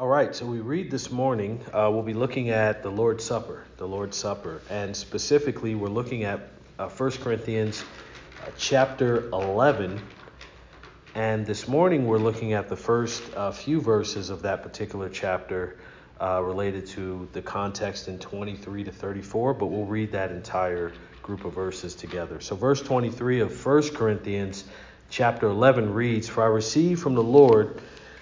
All right, so we read this morning, uh, we'll be looking at the Lord's Supper, the Lord's Supper, and specifically we're looking at uh, 1 Corinthians uh, chapter 11. And this morning we're looking at the first uh, few verses of that particular chapter uh, related to the context in 23 to 34, but we'll read that entire group of verses together. So, verse 23 of 1 Corinthians chapter 11 reads, For I received from the Lord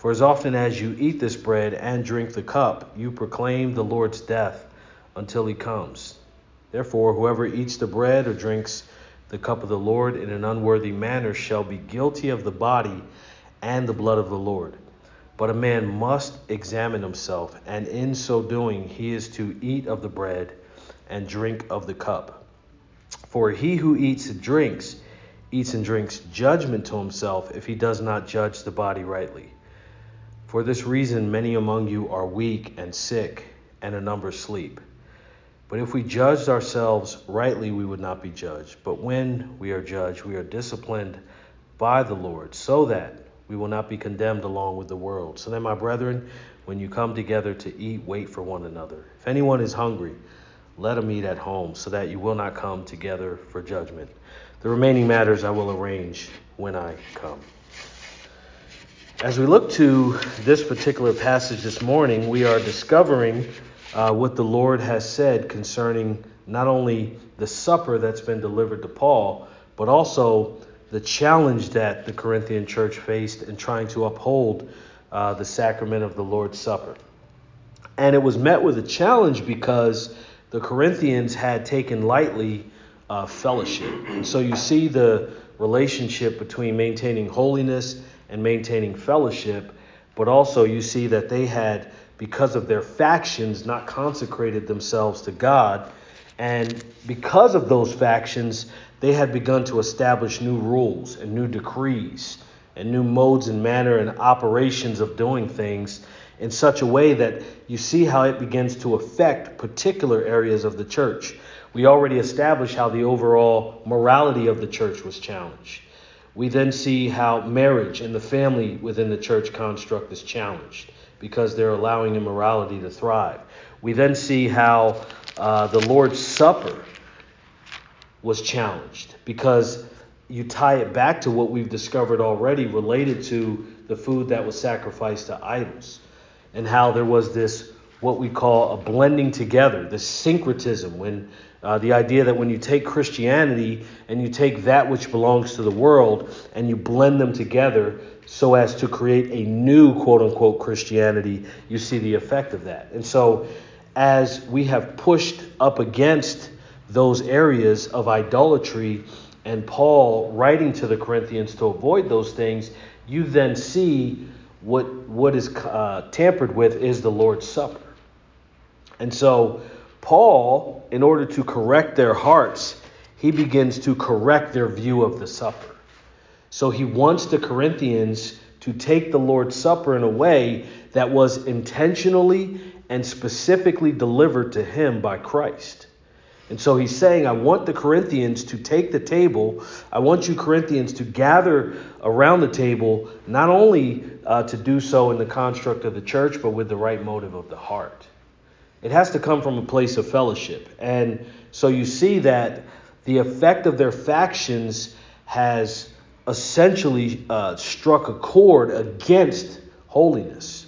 For as often as you eat this bread and drink the cup, you proclaim the Lord's death until he comes. Therefore, whoever eats the bread or drinks the cup of the Lord in an unworthy manner shall be guilty of the body and the blood of the Lord. But a man must examine himself, and in so doing, he is to eat of the bread and drink of the cup. For he who eats and drinks, eats and drinks judgment to himself if he does not judge the body rightly. For this reason, many among you are weak and sick, and a number sleep. But if we judged ourselves rightly, we would not be judged. But when we are judged, we are disciplined by the Lord, so that we will not be condemned along with the world. So then, my brethren, when you come together to eat, wait for one another. If anyone is hungry, let him eat at home, so that you will not come together for judgment. The remaining matters I will arrange when I come. As we look to this particular passage this morning, we are discovering uh, what the Lord has said concerning not only the supper that's been delivered to Paul, but also the challenge that the Corinthian church faced in trying to uphold uh, the sacrament of the Lord's Supper. And it was met with a challenge because the Corinthians had taken lightly uh, fellowship. And so you see the relationship between maintaining holiness and maintaining fellowship, but also you see that they had because of their factions, not consecrated themselves to God. And because of those factions, they had begun to establish new rules and new decrees and new modes and manner and operations of doing things in such a way that you see how it begins to affect particular areas of the church. We already established how the overall morality of the church was challenged. We then see how marriage and the family within the church construct is challenged because they're allowing immorality to thrive. We then see how uh, the Lord's Supper was challenged because you tie it back to what we've discovered already related to the food that was sacrificed to idols and how there was this what we call a blending together, the syncretism, when uh, the idea that when you take Christianity and you take that which belongs to the world and you blend them together, so as to create a new quote unquote Christianity, you see the effect of that. And so, as we have pushed up against those areas of idolatry, and Paul writing to the Corinthians to avoid those things, you then see what what is uh, tampered with is the Lord's Supper. And so, Paul, in order to correct their hearts, he begins to correct their view of the supper. So he wants the Corinthians to take the Lord's Supper in a way that was intentionally and specifically delivered to him by Christ. And so he's saying, I want the Corinthians to take the table. I want you, Corinthians, to gather around the table, not only uh, to do so in the construct of the church, but with the right motive of the heart. It has to come from a place of fellowship. And so you see that the effect of their factions has essentially uh, struck a chord against holiness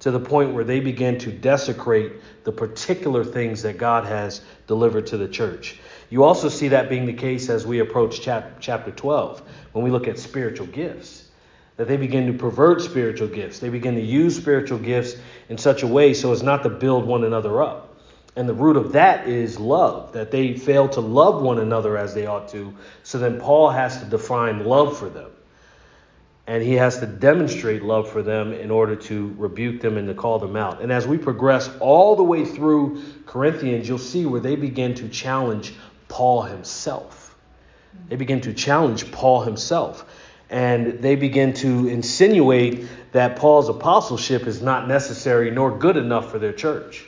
to the point where they begin to desecrate the particular things that God has delivered to the church. You also see that being the case as we approach chap- chapter 12 when we look at spiritual gifts. That they begin to pervert spiritual gifts. They begin to use spiritual gifts in such a way so as not to build one another up. And the root of that is love, that they fail to love one another as they ought to. So then Paul has to define love for them. and he has to demonstrate love for them in order to rebuke them and to call them out. And as we progress all the way through Corinthians, you'll see where they begin to challenge Paul himself. They begin to challenge Paul himself. And they begin to insinuate that Paul's apostleship is not necessary nor good enough for their church.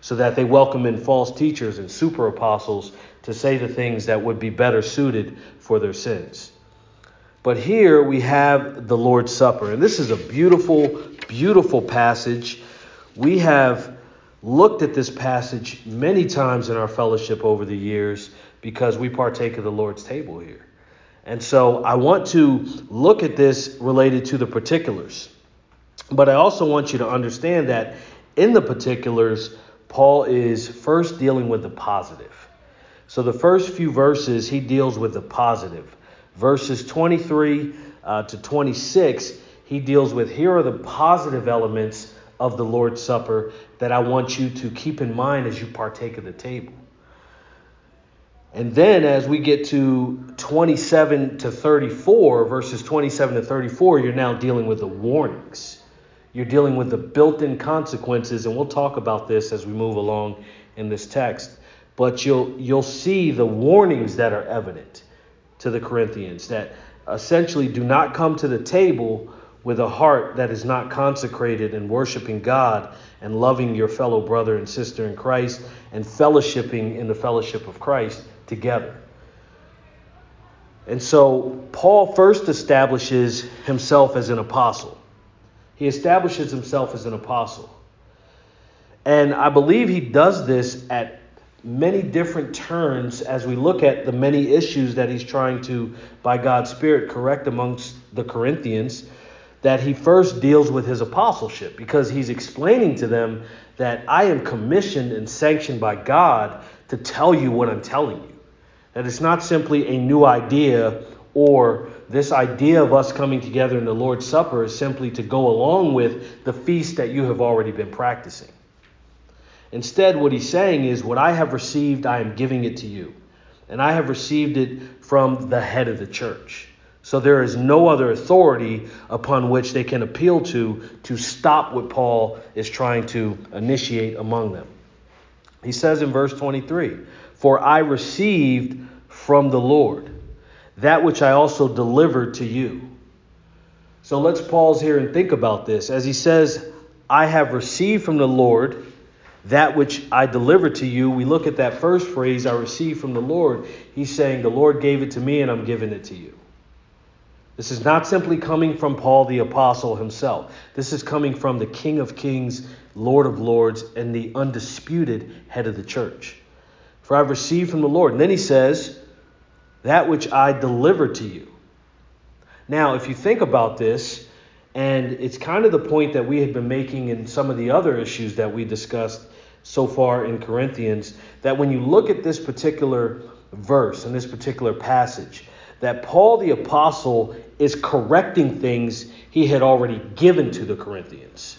So that they welcome in false teachers and super apostles to say the things that would be better suited for their sins. But here we have the Lord's Supper. And this is a beautiful, beautiful passage. We have looked at this passage many times in our fellowship over the years because we partake of the Lord's table here. And so I want to look at this related to the particulars. But I also want you to understand that in the particulars, Paul is first dealing with the positive. So the first few verses, he deals with the positive verses 23 uh, to 26, he deals with here are the positive elements of the Lord's Supper that I want you to keep in mind as you partake of the table. And then as we get to 27 to 34, verses 27 to 34, you're now dealing with the warnings. You're dealing with the built in consequences, and we'll talk about this as we move along in this text. But you'll, you'll see the warnings that are evident to the Corinthians that essentially do not come to the table with a heart that is not consecrated and worshiping God and loving your fellow brother and sister in Christ and fellowshipping in the fellowship of Christ together. And so Paul first establishes himself as an apostle. He establishes himself as an apostle. And I believe he does this at many different turns as we look at the many issues that he's trying to, by God's Spirit, correct amongst the Corinthians. That he first deals with his apostleship because he's explaining to them that I am commissioned and sanctioned by God to tell you what I'm telling you. That it's not simply a new idea or this idea of us coming together in the Lord's Supper is simply to go along with the feast that you have already been practicing. Instead, what he's saying is, What I have received, I am giving it to you. And I have received it from the head of the church. So there is no other authority upon which they can appeal to to stop what Paul is trying to initiate among them. He says in verse 23 For I received from the Lord that which I also delivered to you. So let's pause here and think about this. As he says, I have received from the Lord that which I delivered to you, we look at that first phrase, I received from the Lord. He's saying, The Lord gave it to me and I'm giving it to you. This is not simply coming from Paul the Apostle himself. This is coming from the King of Kings, Lord of Lords, and the undisputed head of the church. For I've received from the Lord. And then he says, That which I delivered to you. Now, if you think about this, and it's kind of the point that we had been making in some of the other issues that we discussed so far in Corinthians that when you look at this particular verse and this particular passage, that Paul the Apostle is correcting things he had already given to the Corinthians.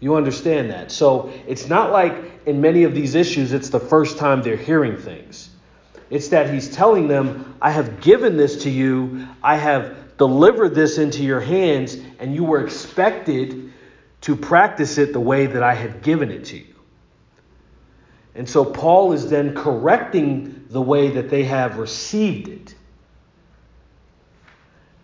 You understand that? So it's not like in many of these issues it's the first time they're hearing things. It's that he's telling them, I have given this to you, I have delivered this into your hands, and you were expected to practice it the way that I had given it to you. And so Paul is then correcting the way that they have received it.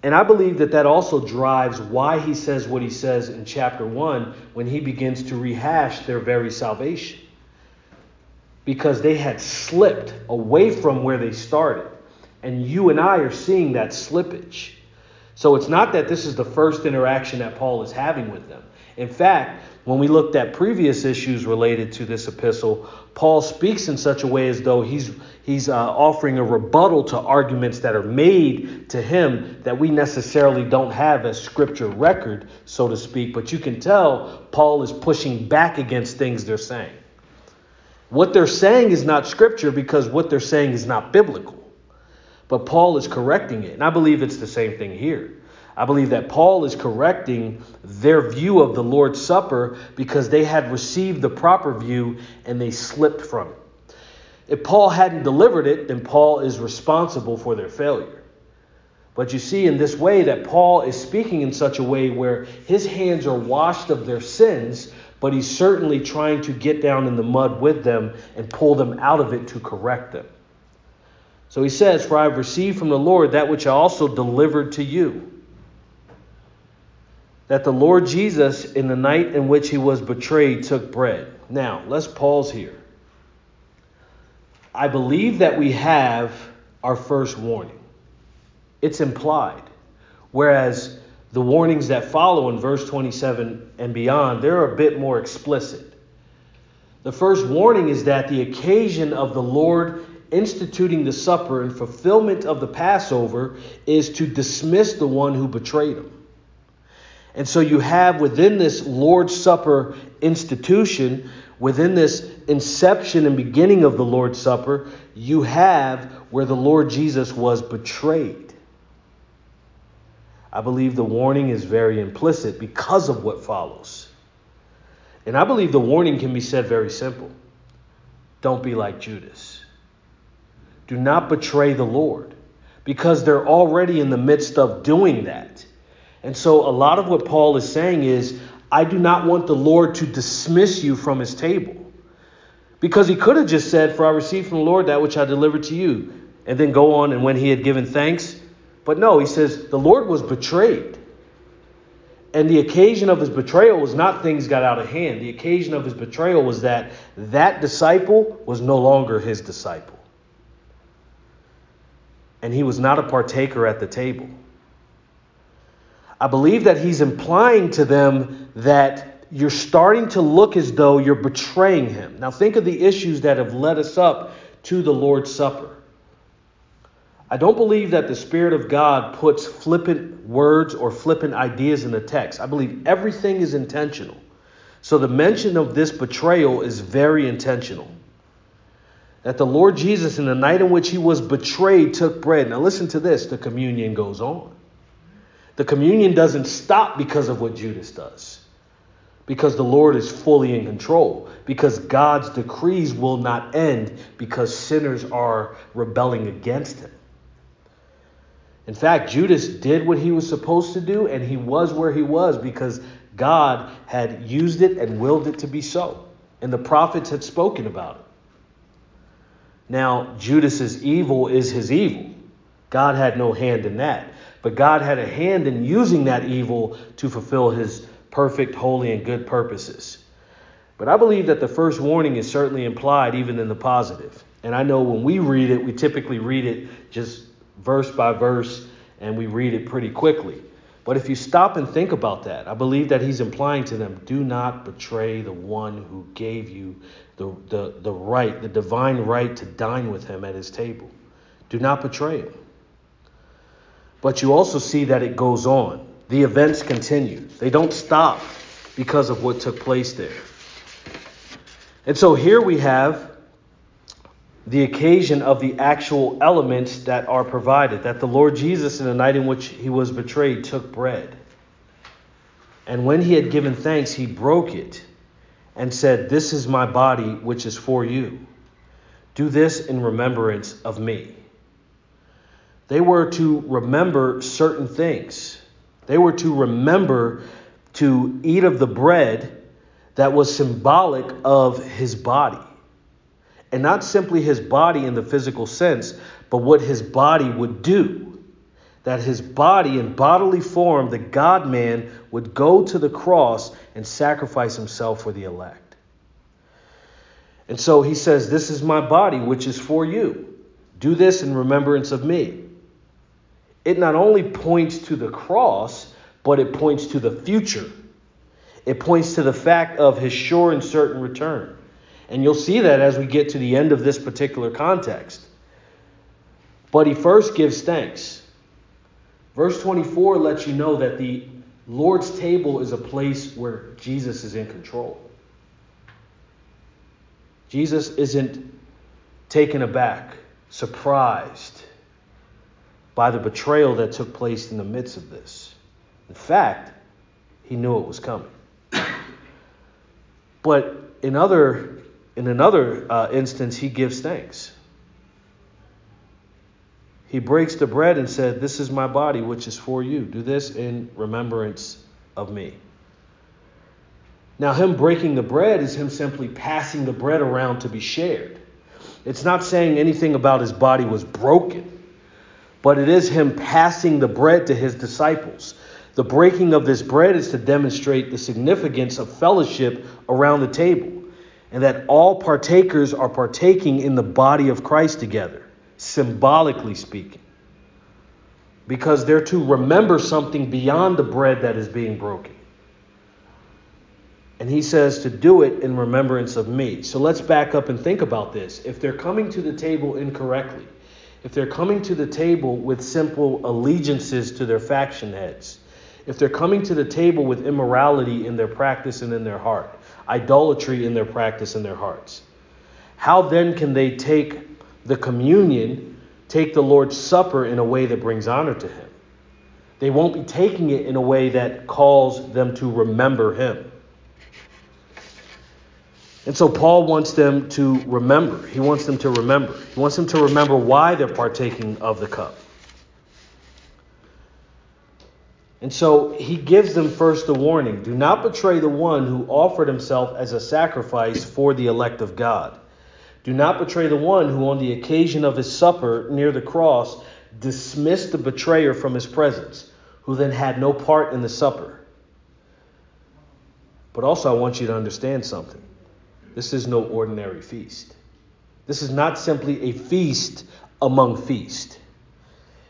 And I believe that that also drives why he says what he says in chapter 1 when he begins to rehash their very salvation. Because they had slipped away from where they started. And you and I are seeing that slippage. So it's not that this is the first interaction that Paul is having with them. In fact, when we looked at previous issues related to this epistle, Paul speaks in such a way as though he's he's uh, offering a rebuttal to arguments that are made to him that we necessarily don't have as scripture record, so to speak. But you can tell Paul is pushing back against things they're saying. What they're saying is not scripture because what they're saying is not biblical. But Paul is correcting it, and I believe it's the same thing here. I believe that Paul is correcting their view of the Lord's Supper because they had received the proper view and they slipped from it. If Paul hadn't delivered it, then Paul is responsible for their failure. But you see, in this way, that Paul is speaking in such a way where his hands are washed of their sins, but he's certainly trying to get down in the mud with them and pull them out of it to correct them. So he says, For I have received from the Lord that which I also delivered to you. That the Lord Jesus, in the night in which he was betrayed, took bread. Now, let's pause here. I believe that we have our first warning. It's implied. Whereas the warnings that follow in verse 27 and beyond, they're a bit more explicit. The first warning is that the occasion of the Lord instituting the supper in fulfillment of the Passover is to dismiss the one who betrayed him. And so you have within this Lord's Supper institution, within this inception and beginning of the Lord's Supper, you have where the Lord Jesus was betrayed. I believe the warning is very implicit because of what follows. And I believe the warning can be said very simple don't be like Judas. Do not betray the Lord because they're already in the midst of doing that. And so, a lot of what Paul is saying is, I do not want the Lord to dismiss you from his table. Because he could have just said, For I received from the Lord that which I delivered to you, and then go on, and when he had given thanks. But no, he says, The Lord was betrayed. And the occasion of his betrayal was not things got out of hand. The occasion of his betrayal was that that disciple was no longer his disciple and he was not a partaker at the table. I believe that he's implying to them that you're starting to look as though you're betraying him. Now, think of the issues that have led us up to the Lord's Supper. I don't believe that the Spirit of God puts flippant words or flippant ideas in the text. I believe everything is intentional. So the mention of this betrayal is very intentional that the Lord Jesus, in the night in which he was betrayed, took bread. Now, listen to this the communion goes on. The communion doesn't stop because of what Judas does, because the Lord is fully in control, because God's decrees will not end because sinners are rebelling against him. In fact, Judas did what he was supposed to do, and he was where he was because God had used it and willed it to be so. And the prophets had spoken about it. Now, Judas's evil is his evil. God had no hand in that. But God had a hand in using that evil to fulfill his perfect, holy, and good purposes. But I believe that the first warning is certainly implied even in the positive. And I know when we read it, we typically read it just verse by verse and we read it pretty quickly. But if you stop and think about that, I believe that he's implying to them do not betray the one who gave you the, the, the right, the divine right to dine with him at his table. Do not betray him. But you also see that it goes on. The events continue, they don't stop because of what took place there. And so here we have the occasion of the actual elements that are provided. That the Lord Jesus, in the night in which he was betrayed, took bread. And when he had given thanks, he broke it and said, This is my body, which is for you. Do this in remembrance of me. They were to remember certain things. They were to remember to eat of the bread that was symbolic of his body. And not simply his body in the physical sense, but what his body would do. That his body in bodily form, the God man, would go to the cross and sacrifice himself for the elect. And so he says, This is my body, which is for you. Do this in remembrance of me. It not only points to the cross, but it points to the future. It points to the fact of his sure and certain return. And you'll see that as we get to the end of this particular context. But he first gives thanks. Verse 24 lets you know that the Lord's table is a place where Jesus is in control. Jesus isn't taken aback, surprised by the betrayal that took place in the midst of this. In fact, he knew it was coming. But in other in another uh, instance, he gives thanks. he breaks the bread and said, This is my body, which is for you. Do this in remembrance of me. Now, him breaking the bread is him simply passing the bread around to be shared. It's not saying anything about his body was broken, but it is him passing the bread to his disciples. The breaking of this bread is to demonstrate the significance of fellowship around the table, and that all partakers are partaking in the body of Christ together symbolically speaking, because they're to remember something beyond the bread that is being broken. And he says to do it in remembrance of me. So let's back up and think about this. If they're coming to the table incorrectly, if they're coming to the table with simple allegiances to their faction heads, if they're coming to the table with immorality in their practice and in their heart, idolatry in their practice and their hearts, how then can they take the communion, take the Lord's Supper in a way that brings honor to Him. They won't be taking it in a way that calls them to remember Him. And so Paul wants them to remember. He wants them to remember. He wants them to remember why they're partaking of the cup. And so he gives them first the warning do not betray the one who offered himself as a sacrifice for the elect of God. Do not betray the one who, on the occasion of his supper near the cross, dismissed the betrayer from his presence, who then had no part in the supper. But also, I want you to understand something. This is no ordinary feast. This is not simply a feast among feasts.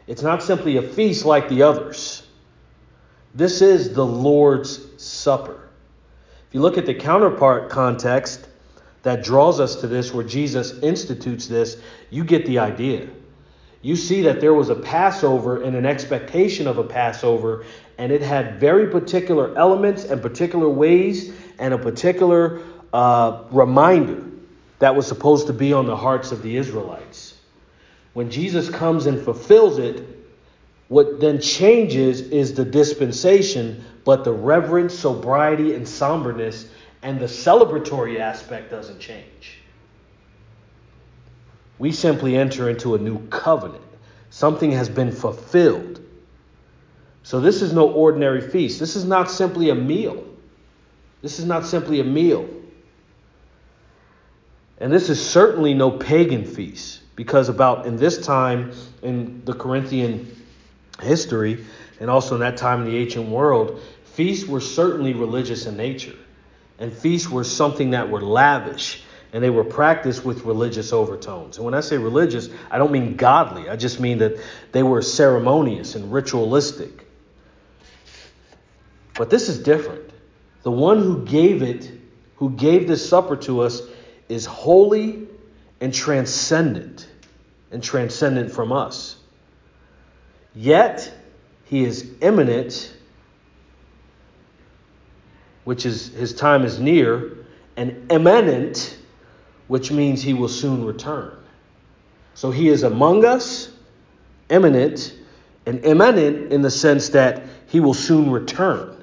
It's not simply a feast like the others. This is the Lord's Supper. If you look at the counterpart context, that draws us to this, where Jesus institutes this, you get the idea. You see that there was a Passover and an expectation of a Passover, and it had very particular elements and particular ways and a particular uh, reminder that was supposed to be on the hearts of the Israelites. When Jesus comes and fulfills it, what then changes is the dispensation, but the reverence, sobriety, and somberness and the celebratory aspect doesn't change. We simply enter into a new covenant. Something has been fulfilled. So, this is no ordinary feast. This is not simply a meal. This is not simply a meal. And this is certainly no pagan feast, because about in this time in the Corinthian history, and also in that time in the ancient world, feasts were certainly religious in nature. And feasts were something that were lavish and they were practiced with religious overtones. And when I say religious, I don't mean godly, I just mean that they were ceremonious and ritualistic. But this is different. The one who gave it, who gave this supper to us, is holy and transcendent, and transcendent from us. Yet, he is immanent which is his time is near, and imminent, which means he will soon return. So he is among us, immanent, and imminent in the sense that he will soon return.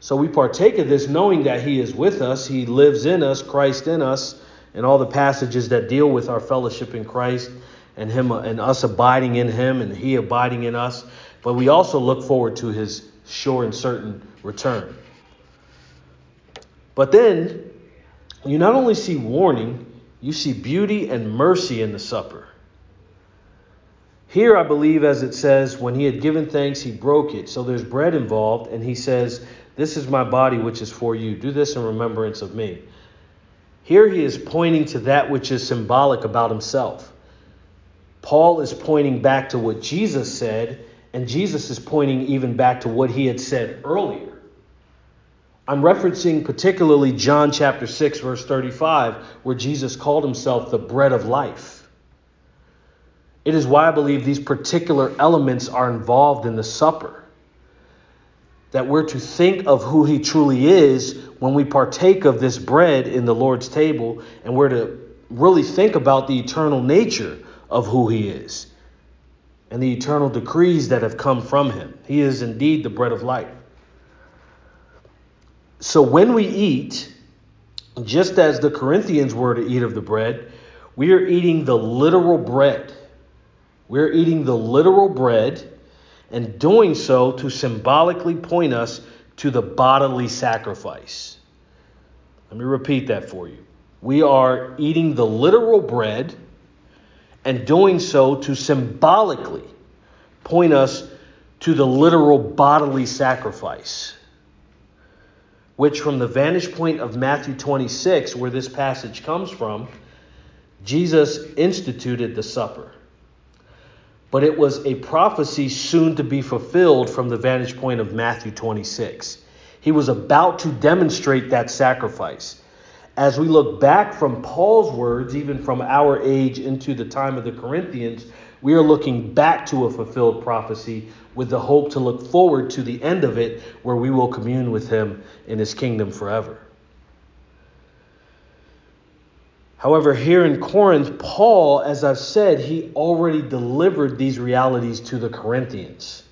So we partake of this knowing that he is with us, he lives in us, Christ in us, and all the passages that deal with our fellowship in Christ and him and us abiding in him and he abiding in us. But we also look forward to his sure and certain return. But then you not only see warning, you see beauty and mercy in the supper. Here, I believe, as it says, when he had given thanks, he broke it. So there's bread involved, and he says, This is my body, which is for you. Do this in remembrance of me. Here he is pointing to that which is symbolic about himself. Paul is pointing back to what Jesus said and Jesus is pointing even back to what he had said earlier. I'm referencing particularly John chapter 6, verse 35, where Jesus called himself the bread of life. It is why I believe these particular elements are involved in the supper. That we're to think of who he truly is when we partake of this bread in the Lord's table, and we're to really think about the eternal nature of who he is and the eternal decrees that have come from him. He is indeed the bread of life. So when we eat, just as the Corinthians were to eat of the bread, we are eating the literal bread. We're eating the literal bread and doing so to symbolically point us to the bodily sacrifice. Let me repeat that for you. We are eating the literal bread and doing so to symbolically point us to the literal bodily sacrifice, which, from the vantage point of Matthew 26, where this passage comes from, Jesus instituted the supper. But it was a prophecy soon to be fulfilled from the vantage point of Matthew 26. He was about to demonstrate that sacrifice. As we look back from Paul's words, even from our age into the time of the Corinthians, we are looking back to a fulfilled prophecy with the hope to look forward to the end of it where we will commune with him in his kingdom forever. However, here in Corinth, Paul, as I've said, he already delivered these realities to the Corinthians.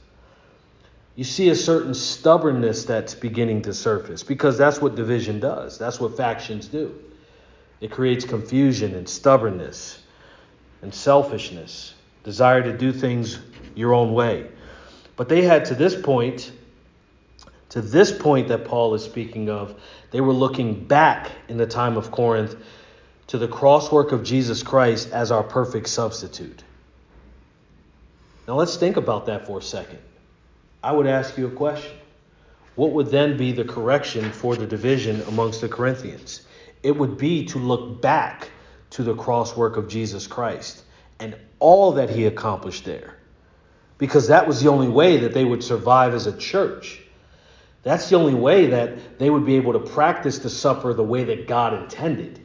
You see a certain stubbornness that's beginning to surface because that's what division does. That's what factions do. It creates confusion and stubbornness and selfishness, desire to do things your own way. But they had to this point, to this point that Paul is speaking of, they were looking back in the time of Corinth to the crosswork of Jesus Christ as our perfect substitute. Now let's think about that for a second. I would ask you a question. What would then be the correction for the division amongst the Corinthians? It would be to look back to the cross work of Jesus Christ and all that he accomplished there. Because that was the only way that they would survive as a church. That's the only way that they would be able to practice the supper the way that God intended.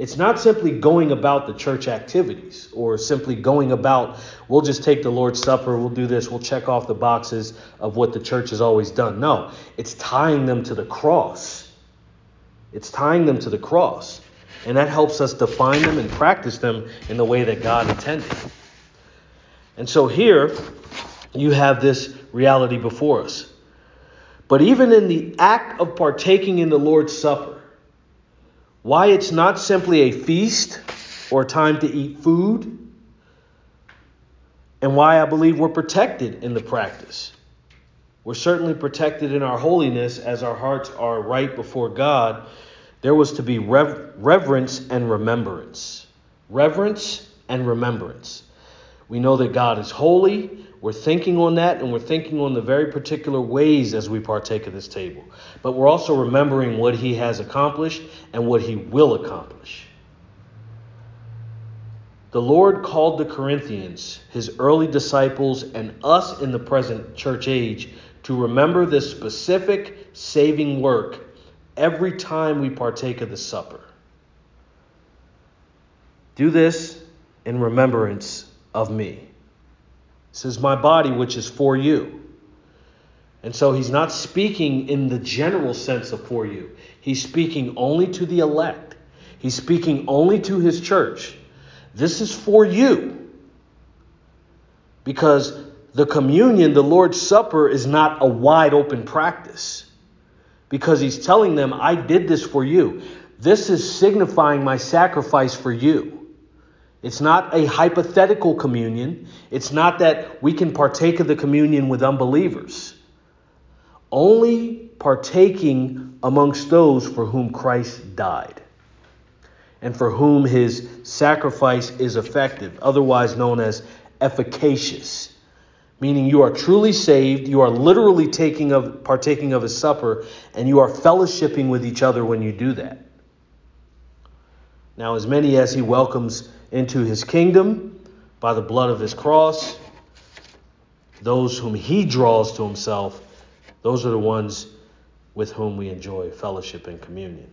It's not simply going about the church activities or simply going about, we'll just take the Lord's Supper, we'll do this, we'll check off the boxes of what the church has always done. No, it's tying them to the cross. It's tying them to the cross. And that helps us define them and practice them in the way that God intended. And so here you have this reality before us. But even in the act of partaking in the Lord's Supper, why it's not simply a feast or time to eat food, and why I believe we're protected in the practice. We're certainly protected in our holiness as our hearts are right before God. There was to be rev- reverence and remembrance. Reverence and remembrance. We know that God is holy, we're thinking on that and we're thinking on the very particular ways as we partake of this table. But we're also remembering what he has accomplished and what he will accomplish. The Lord called the Corinthians, his early disciples, and us in the present church age to remember this specific saving work every time we partake of the supper. Do this in remembrance of me. Is my body, which is for you. And so he's not speaking in the general sense of for you. He's speaking only to the elect. He's speaking only to his church. This is for you. Because the communion, the Lord's Supper, is not a wide open practice. Because he's telling them, I did this for you. This is signifying my sacrifice for you. It's not a hypothetical communion. It's not that we can partake of the communion with unbelievers. Only partaking amongst those for whom Christ died and for whom his sacrifice is effective, otherwise known as efficacious. Meaning you are truly saved, you are literally taking of partaking of his supper, and you are fellowshipping with each other when you do that. Now, as many as he welcomes into his kingdom by the blood of his cross. Those whom he draws to himself, those are the ones with whom we enjoy fellowship and communion.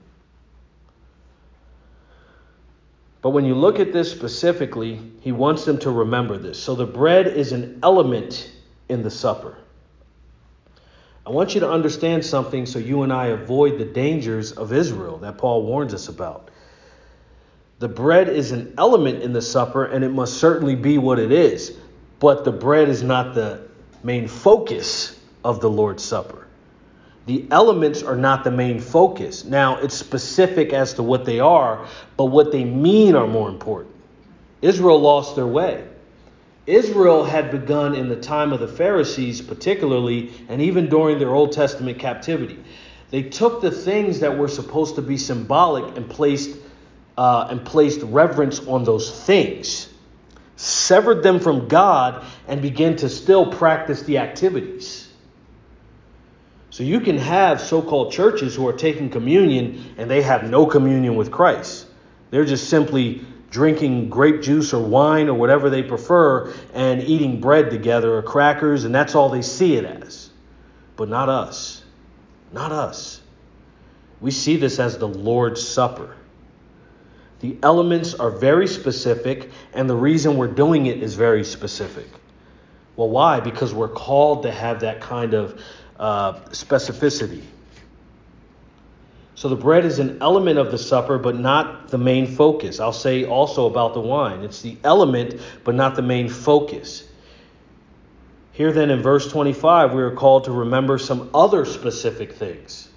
But when you look at this specifically, he wants them to remember this. So the bread is an element in the supper. I want you to understand something so you and I avoid the dangers of Israel that Paul warns us about. The bread is an element in the supper, and it must certainly be what it is. But the bread is not the main focus of the Lord's Supper. The elements are not the main focus. Now, it's specific as to what they are, but what they mean are more important. Israel lost their way. Israel had begun in the time of the Pharisees, particularly, and even during their Old Testament captivity. They took the things that were supposed to be symbolic and placed uh, and placed reverence on those things, severed them from God, and began to still practice the activities. So you can have so-called churches who are taking communion and they have no communion with Christ. They're just simply drinking grape juice or wine or whatever they prefer and eating bread together or crackers, and that's all they see it as. But not us. Not us. We see this as the Lord's Supper. The elements are very specific, and the reason we're doing it is very specific. Well, why? Because we're called to have that kind of uh, specificity. So the bread is an element of the supper, but not the main focus. I'll say also about the wine. It's the element, but not the main focus. Here, then, in verse 25, we are called to remember some other specific things.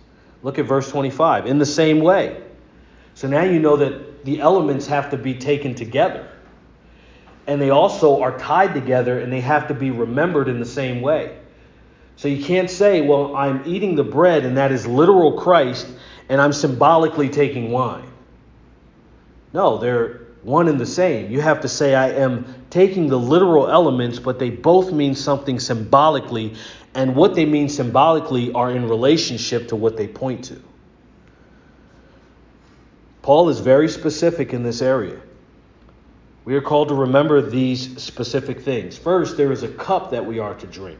Look at verse 25. In the same way. So now you know that the elements have to be taken together. And they also are tied together and they have to be remembered in the same way. So you can't say, well, I'm eating the bread and that is literal Christ, and I'm symbolically taking wine. No, they're one and the same. You have to say, I am taking the literal elements, but they both mean something symbolically, and what they mean symbolically are in relationship to what they point to. Paul is very specific in this area. We are called to remember these specific things. First, there is a cup that we are to drink.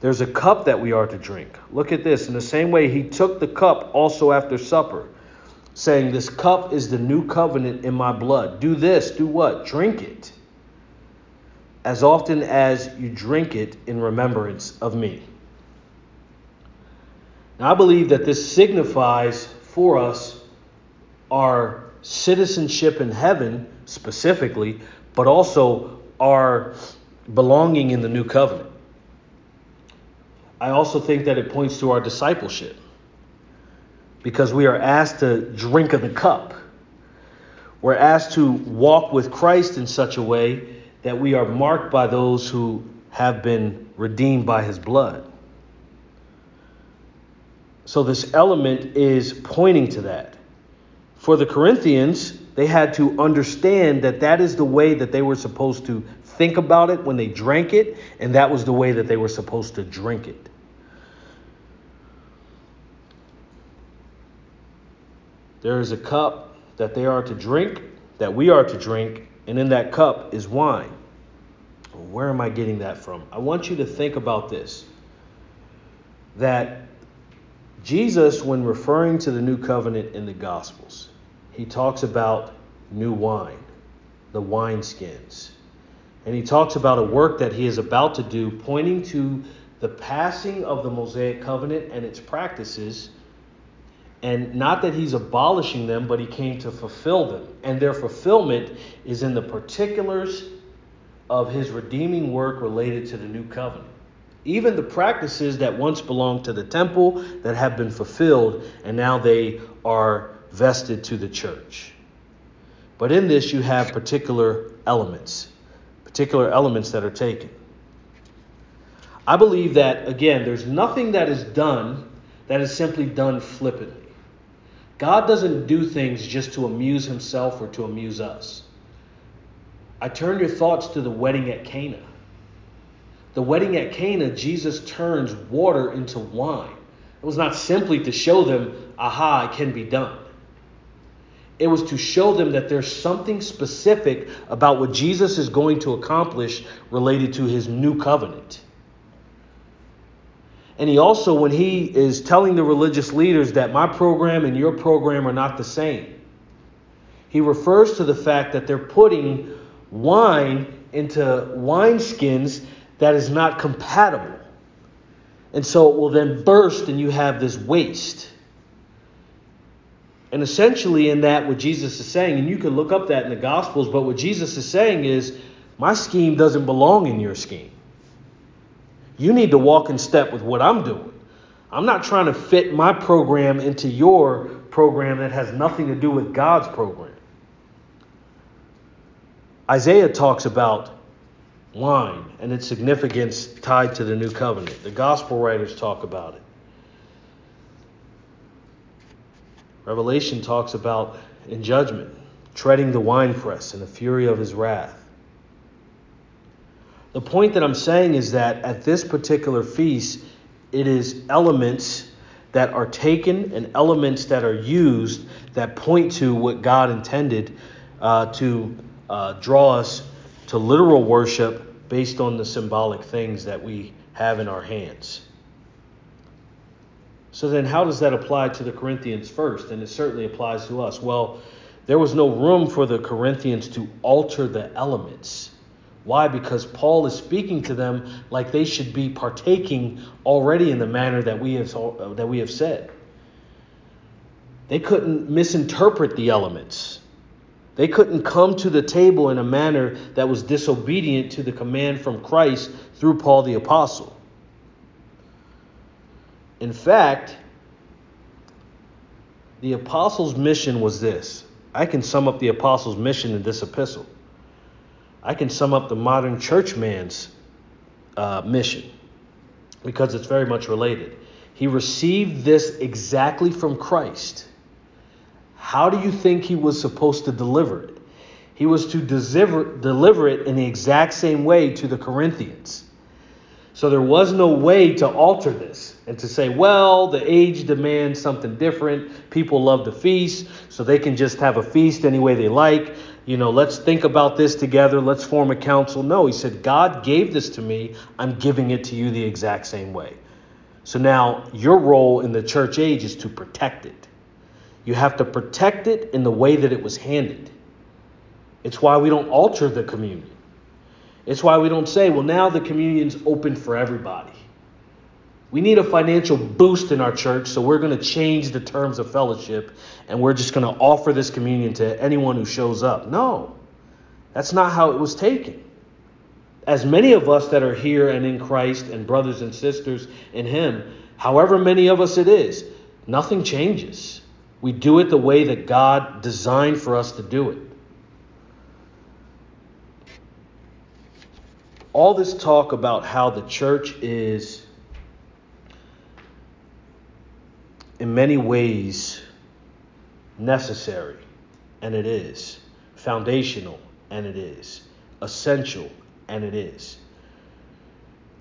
There's a cup that we are to drink. Look at this. In the same way, he took the cup also after supper, saying, This cup is the new covenant in my blood. Do this, do what? Drink it. As often as you drink it in remembrance of me. Now, I believe that this signifies for us our citizenship in heaven specifically, but also our belonging in the new covenant. I also think that it points to our discipleship because we are asked to drink of the cup. We're asked to walk with Christ in such a way that we are marked by those who have been redeemed by his blood. So, this element is pointing to that. For the Corinthians, they had to understand that that is the way that they were supposed to think about it when they drank it, and that was the way that they were supposed to drink it. There is a cup that they are to drink, that we are to drink, and in that cup is wine. Where am I getting that from? I want you to think about this that Jesus, when referring to the new covenant in the Gospels, he talks about new wine, the wineskins. And he talks about a work that he is about to do, pointing to the passing of the Mosaic covenant and its practices. And not that he's abolishing them, but he came to fulfill them. And their fulfillment is in the particulars of his redeeming work related to the new covenant. Even the practices that once belonged to the temple that have been fulfilled, and now they are vested to the church. But in this, you have particular elements, particular elements that are taken. I believe that, again, there's nothing that is done that is simply done flippantly. God doesn't do things just to amuse himself or to amuse us. I turn your thoughts to the wedding at Cana. The wedding at Cana, Jesus turns water into wine. It was not simply to show them, aha, it can be done. It was to show them that there's something specific about what Jesus is going to accomplish related to his new covenant. And he also, when he is telling the religious leaders that my program and your program are not the same, he refers to the fact that they're putting wine into wineskins that is not compatible. And so it will then burst and you have this waste. And essentially, in that, what Jesus is saying, and you can look up that in the Gospels, but what Jesus is saying is, my scheme doesn't belong in your scheme. You need to walk in step with what I'm doing. I'm not trying to fit my program into your program that has nothing to do with God's program. Isaiah talks about wine and its significance tied to the new covenant. The gospel writers talk about it. Revelation talks about in judgment, treading the winepress in the fury of his wrath. The point that I'm saying is that at this particular feast, it is elements that are taken and elements that are used that point to what God intended uh, to uh, draw us to literal worship based on the symbolic things that we have in our hands. So then, how does that apply to the Corinthians first? And it certainly applies to us. Well, there was no room for the Corinthians to alter the elements. Why? Because Paul is speaking to them like they should be partaking already in the manner that we have that we have said. They couldn't misinterpret the elements. They couldn't come to the table in a manner that was disobedient to the command from Christ through Paul the apostle. In fact, the apostles' mission was this. I can sum up the apostles' mission in this epistle. I can sum up the modern churchman's uh, mission because it's very much related. He received this exactly from Christ. How do you think he was supposed to deliver it? He was to deliver, deliver it in the exact same way to the Corinthians. So there was no way to alter this and to say, well, the age demands something different. People love to feast, so they can just have a feast any way they like. You know, let's think about this together. Let's form a council. No, he said, God gave this to me. I'm giving it to you the exact same way. So now your role in the church age is to protect it. You have to protect it in the way that it was handed. It's why we don't alter the communion. It's why we don't say, well, now the communion's open for everybody. We need a financial boost in our church, so we're going to change the terms of fellowship and we're just going to offer this communion to anyone who shows up. No, that's not how it was taken. As many of us that are here and in Christ and brothers and sisters in Him, however many of us it is, nothing changes. We do it the way that God designed for us to do it. All this talk about how the church is, in many ways, necessary, and it is, foundational, and it is, essential, and it is.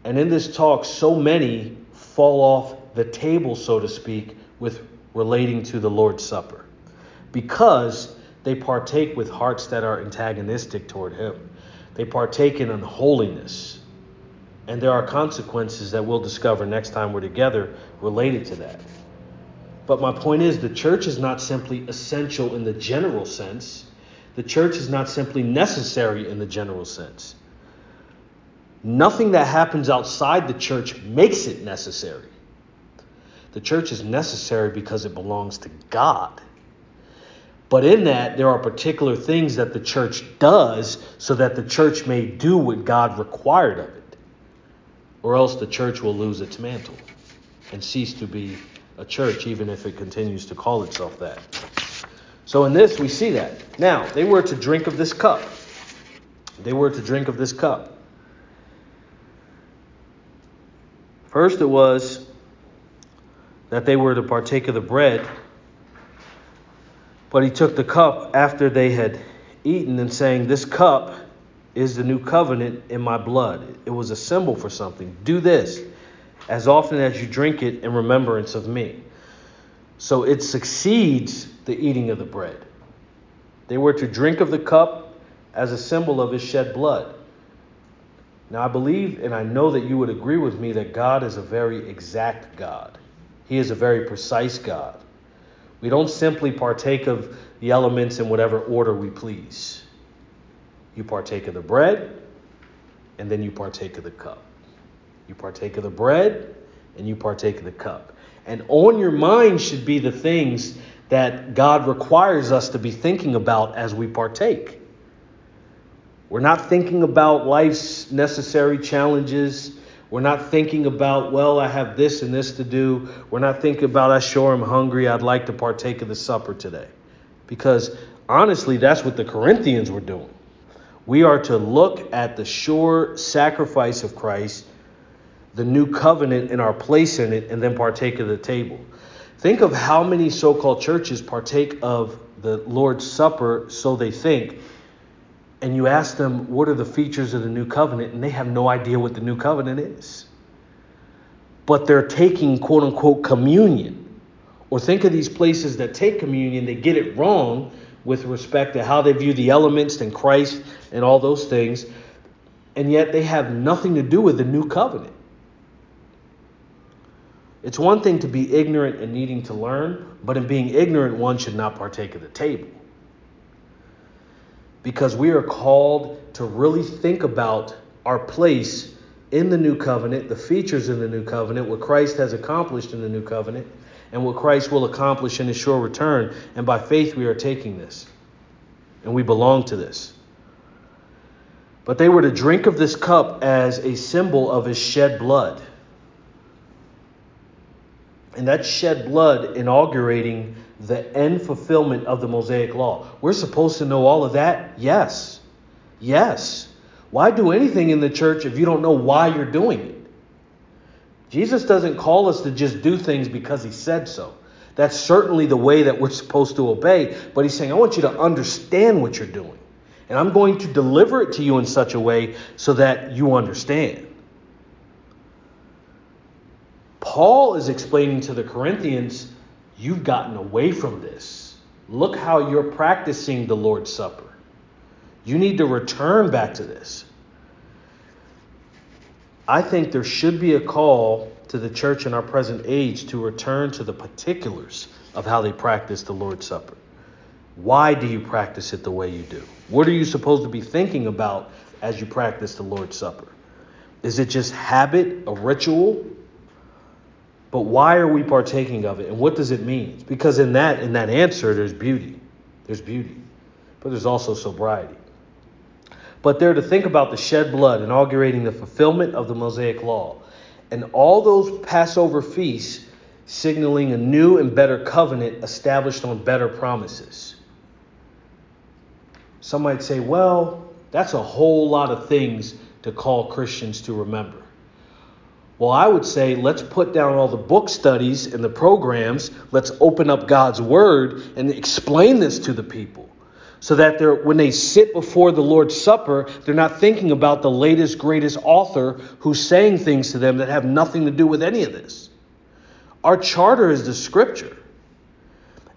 And in this talk, so many fall off the table, so to speak, with relating to the Lord's Supper because they partake with hearts that are antagonistic toward Him. They partake in unholiness. And there are consequences that we'll discover next time we're together related to that. But my point is, the church is not simply essential in the general sense, the church is not simply necessary in the general sense. Nothing that happens outside the church makes it necessary. The church is necessary because it belongs to God. But in that, there are particular things that the church does so that the church may do what God required of it. Or else the church will lose its mantle and cease to be a church, even if it continues to call itself that. So in this, we see that. Now, they were to drink of this cup. They were to drink of this cup. First, it was that they were to partake of the bread but he took the cup after they had eaten and saying, This cup is the new covenant in my blood. It was a symbol for something. Do this as often as you drink it in remembrance of me. So it succeeds the eating of the bread. They were to drink of the cup as a symbol of his shed blood. Now, I believe and I know that you would agree with me that God is a very exact God. He is a very precise God. We don't simply partake of the elements in whatever order we please. You partake of the bread, and then you partake of the cup. You partake of the bread, and you partake of the cup. And on your mind should be the things that God requires us to be thinking about as we partake. We're not thinking about life's necessary challenges we're not thinking about, well, I have this and this to do. We're not thinking about, I sure am hungry. I'd like to partake of the supper today. Because honestly, that's what the Corinthians were doing. We are to look at the sure sacrifice of Christ, the new covenant and our place in it, and then partake of the table. Think of how many so called churches partake of the Lord's Supper, so they think, and you ask them, what are the features of the new covenant? And they have no idea what the new covenant is. But they're taking quote unquote communion. Or think of these places that take communion, they get it wrong with respect to how they view the elements and Christ and all those things, and yet they have nothing to do with the new covenant. It's one thing to be ignorant and needing to learn, but in being ignorant, one should not partake of the table because we are called to really think about our place in the new covenant, the features in the new covenant, what Christ has accomplished in the new covenant, and what Christ will accomplish in his sure return. And by faith, we are taking this. And we belong to this. But they were to drink of this cup as a symbol of his shed blood. And that shed blood inaugurating the end fulfillment of the Mosaic law. We're supposed to know all of that? Yes. Yes. Why do anything in the church if you don't know why you're doing it? Jesus doesn't call us to just do things because he said so. That's certainly the way that we're supposed to obey, but he's saying, I want you to understand what you're doing. And I'm going to deliver it to you in such a way so that you understand. Paul is explaining to the Corinthians You've gotten away from this. Look how you're practicing the Lord's Supper. You need to return back to this. I think there should be a call to the church in our present age to return to the particulars of how they practice the Lord's Supper. Why do you practice it the way you do? What are you supposed to be thinking about as you practice the Lord's Supper? Is it just habit, a ritual? But why are we partaking of it? And what does it mean? Because in that, in that answer, there's beauty. There's beauty. But there's also sobriety. But they're to think about the shed blood, inaugurating the fulfillment of the Mosaic law. And all those Passover feasts signaling a new and better covenant established on better promises. Some might say, well, that's a whole lot of things to call Christians to remember. Well, I would say let's put down all the book studies and the programs. Let's open up God's Word and explain this to the people so that they're, when they sit before the Lord's Supper, they're not thinking about the latest, greatest author who's saying things to them that have nothing to do with any of this. Our charter is the Scripture.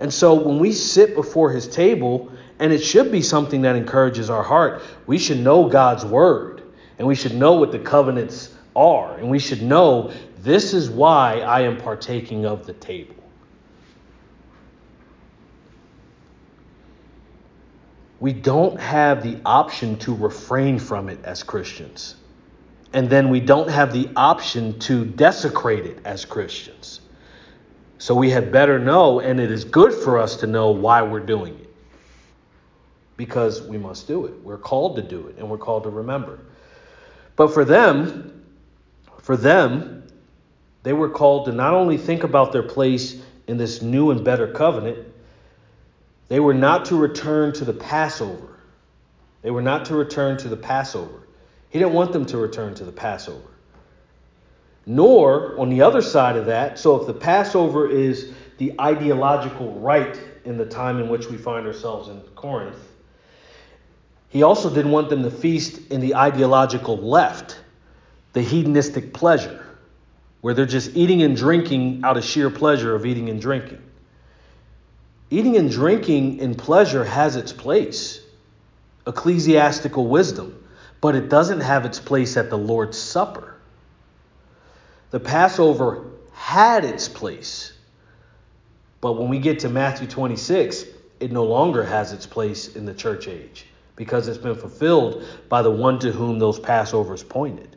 And so when we sit before His table, and it should be something that encourages our heart, we should know God's Word and we should know what the covenants are. And we should know this is why I am partaking of the table. We don't have the option to refrain from it as Christians. And then we don't have the option to desecrate it as Christians. So we had better know, and it is good for us to know why we're doing it. Because we must do it. We're called to do it, and we're called to remember. But for them, for them, they were called to not only think about their place in this new and better covenant, they were not to return to the Passover. They were not to return to the Passover. He didn't want them to return to the Passover. Nor, on the other side of that, so if the Passover is the ideological right in the time in which we find ourselves in Corinth, he also didn't want them to feast in the ideological left the hedonistic pleasure, where they're just eating and drinking out of sheer pleasure of eating and drinking. Eating and drinking in pleasure has its place, ecclesiastical wisdom, but it doesn't have its place at the Lord's Supper. The Passover had its place, but when we get to Matthew 26, it no longer has its place in the church age because it's been fulfilled by the one to whom those Passovers pointed.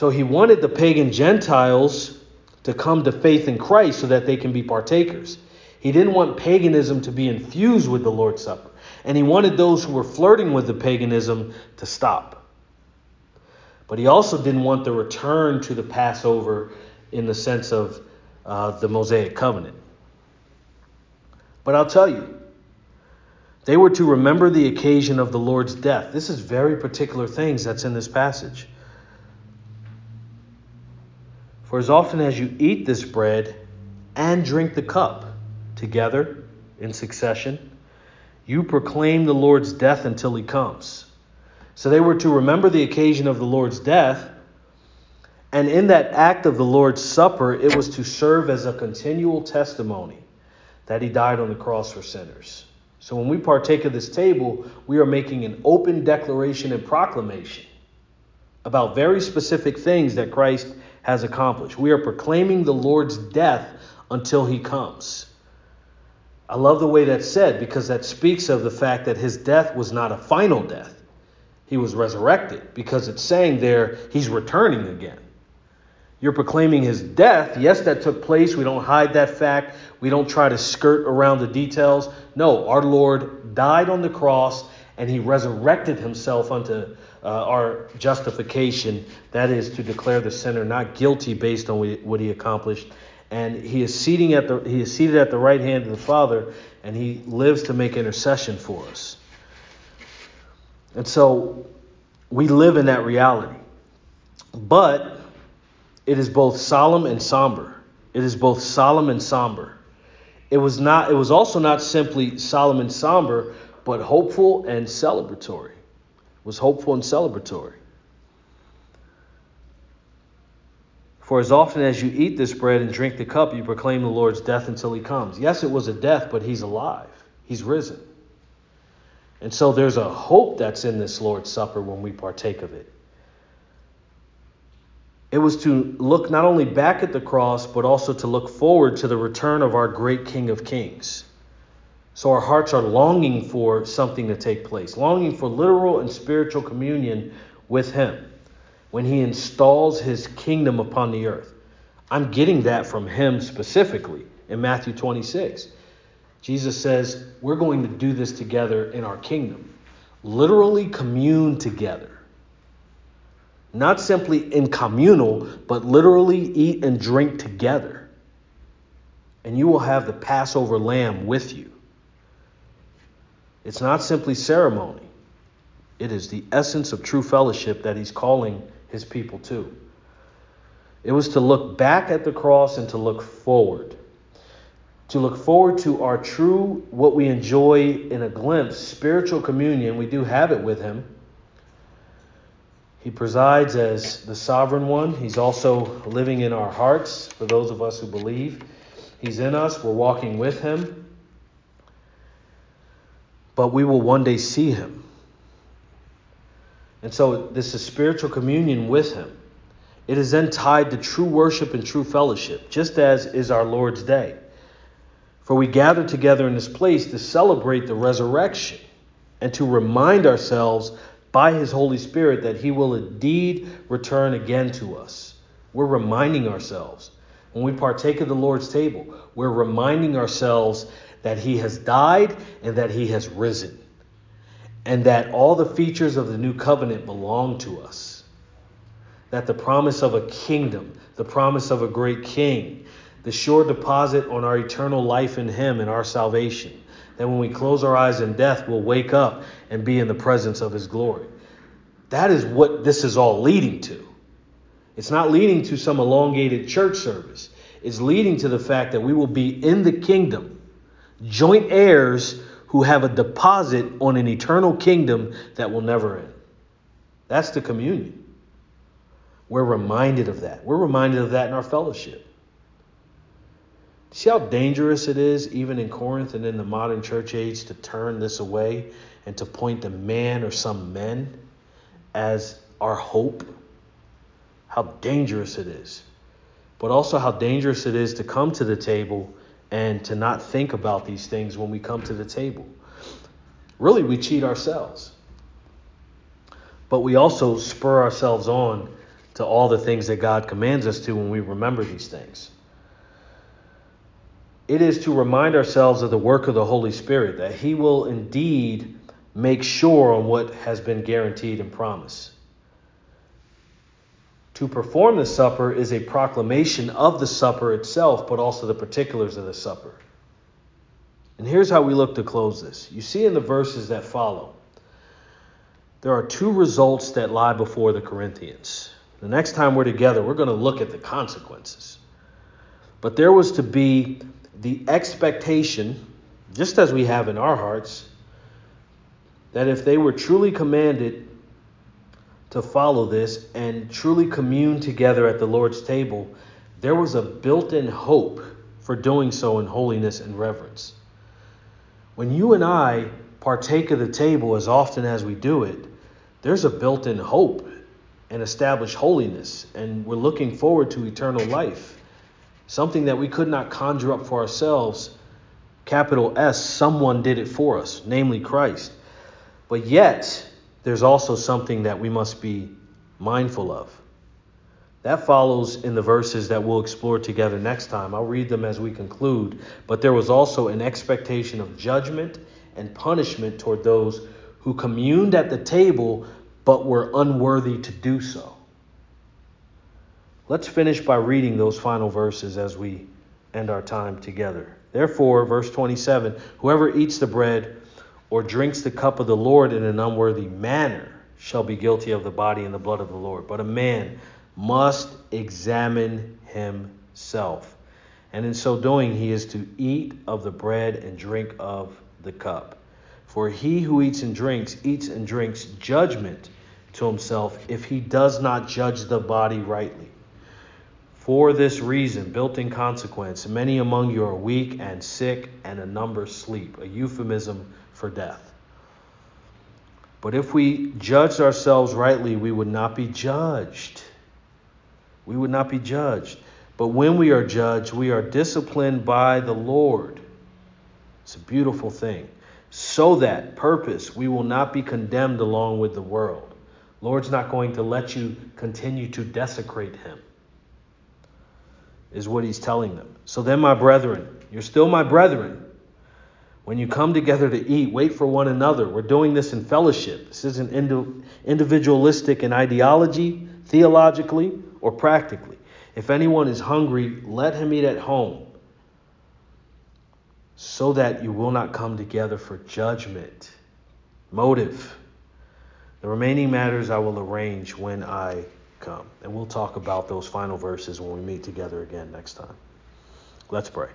So he wanted the pagan Gentiles to come to faith in Christ so that they can be partakers. He didn't want paganism to be infused with the Lord's Supper. And he wanted those who were flirting with the paganism to stop. But he also didn't want the return to the Passover in the sense of uh, the Mosaic covenant. But I'll tell you, They were to remember the occasion of the Lord's death. This is very particular things that's in this passage. For as often as you eat this bread and drink the cup together in succession, you proclaim the Lord's death until he comes. So they were to remember the occasion of the Lord's death. And in that act of the Lord's Supper, it was to serve as a continual testimony that he died on the cross for sinners. So when we partake of this table, we are making an open declaration and proclamation about very specific things that Christ has accomplished. We are proclaiming the Lord's death until he comes. I love the way that's said because that speaks of the fact that his death was not a final death. He was resurrected because it's saying there he's returning again. You're proclaiming his death. Yes, that took place. We don't hide that fact. We don't try to skirt around the details. No, our Lord died on the cross and he resurrected himself unto uh, our justification. That is to declare the sinner not guilty based on what he accomplished and he is seating at the he is seated at the right hand of the Father, and he lives to make intercession for us. And so we live in that reality. But it is both solemn and somber. It is both solemn and somber. It was not it was also not simply solemn and somber, but hopeful and celebratory. Was hopeful and celebratory. For as often as you eat this bread and drink the cup, you proclaim the Lord's death until he comes. Yes, it was a death, but he's alive. He's risen. And so there's a hope that's in this Lord's Supper when we partake of it. It was to look not only back at the cross, but also to look forward to the return of our great King of Kings. So our hearts are longing for something to take place, longing for literal and spiritual communion with Him when he installs his kingdom upon the earth. I'm getting that from him specifically in Matthew 26. Jesus says, We're going to do this together in our kingdom. Literally commune together. Not simply in communal, but literally eat and drink together. And you will have the Passover lamb with you. It's not simply ceremony, it is the essence of true fellowship that he's calling his people to. It was to look back at the cross and to look forward. To look forward to our true, what we enjoy in a glimpse, spiritual communion. We do have it with him. He presides as the sovereign one. He's also living in our hearts for those of us who believe. He's in us. We're walking with him. But we will one day see him. And so this is spiritual communion with Him. It is then tied to true worship and true fellowship, just as is our Lord's day. For we gather together in this place to celebrate the resurrection and to remind ourselves by His Holy Spirit that He will indeed return again to us. We're reminding ourselves. When we partake of the Lord's table, we're reminding ourselves that He has died and that He has risen and that all the features of the new covenant belong to us. That the promise of a kingdom, the promise of a great king, the sure deposit on our eternal life in Him and our salvation, that when we close our eyes in death, we'll wake up and be in the presence of His glory. That is what this is all leading to. It's not leading to some elongated church service. It's leading to the fact that we will be in the kingdom, joint heirs who have a deposit on an eternal kingdom that will never end. That's the communion. We're reminded of that. We're reminded of that in our fellowship. See how dangerous it is, even in Corinth and in the modern church age, to turn this away and to point to man or some men as our hope? How dangerous it is. But also how dangerous it is to come to the table and to not think about these things when we come to the table. Really, we cheat ourselves. But we also spur ourselves on to all the things that God commands us to when we remember these things. It is to remind ourselves of the work of the Holy Spirit, that He will indeed make sure on what has been guaranteed and promised. To perform the supper is a proclamation of the supper itself, but also the particulars of the supper. And here's how we look to close this. You see in the verses that follow, there are two results that lie before the Corinthians. The next time we're together, we're going to look at the consequences. But there was to be the expectation, just as we have in our hearts, that if they were truly commanded to follow this and truly commune together at the Lord's table, there was a built in hope for doing so in holiness and reverence. When you and I partake of the table as often as we do it, there's a built in hope and established holiness, and we're looking forward to eternal life. Something that we could not conjure up for ourselves, capital S, someone did it for us, namely Christ. But yet, there's also something that we must be mindful of. That follows in the verses that we'll explore together next time. I'll read them as we conclude. But there was also an expectation of judgment and punishment toward those who communed at the table but were unworthy to do so. Let's finish by reading those final verses as we end our time together. Therefore, verse 27 whoever eats the bread or drinks the cup of the Lord in an unworthy manner shall be guilty of the body and the blood of the Lord. But a man must examine himself. And in so doing, he is to eat of the bread and drink of the cup. For he who eats and drinks, eats and drinks judgment to himself if he does not judge the body rightly. For this reason, built in consequence, many among you are weak and sick, and a number sleep, a euphemism for death. But if we judged ourselves rightly, we would not be judged. We would not be judged. But when we are judged, we are disciplined by the Lord. It's a beautiful thing. So that, purpose, we will not be condemned along with the world. Lord's not going to let you continue to desecrate him, is what he's telling them. So then, my brethren, you're still my brethren. When you come together to eat, wait for one another. We're doing this in fellowship. This isn't individualistic in ideology, theologically, or practically. If anyone is hungry, let him eat at home, so that you will not come together for judgment. Motive. The remaining matters I will arrange when I come. And we'll talk about those final verses when we meet together again next time. Let's pray.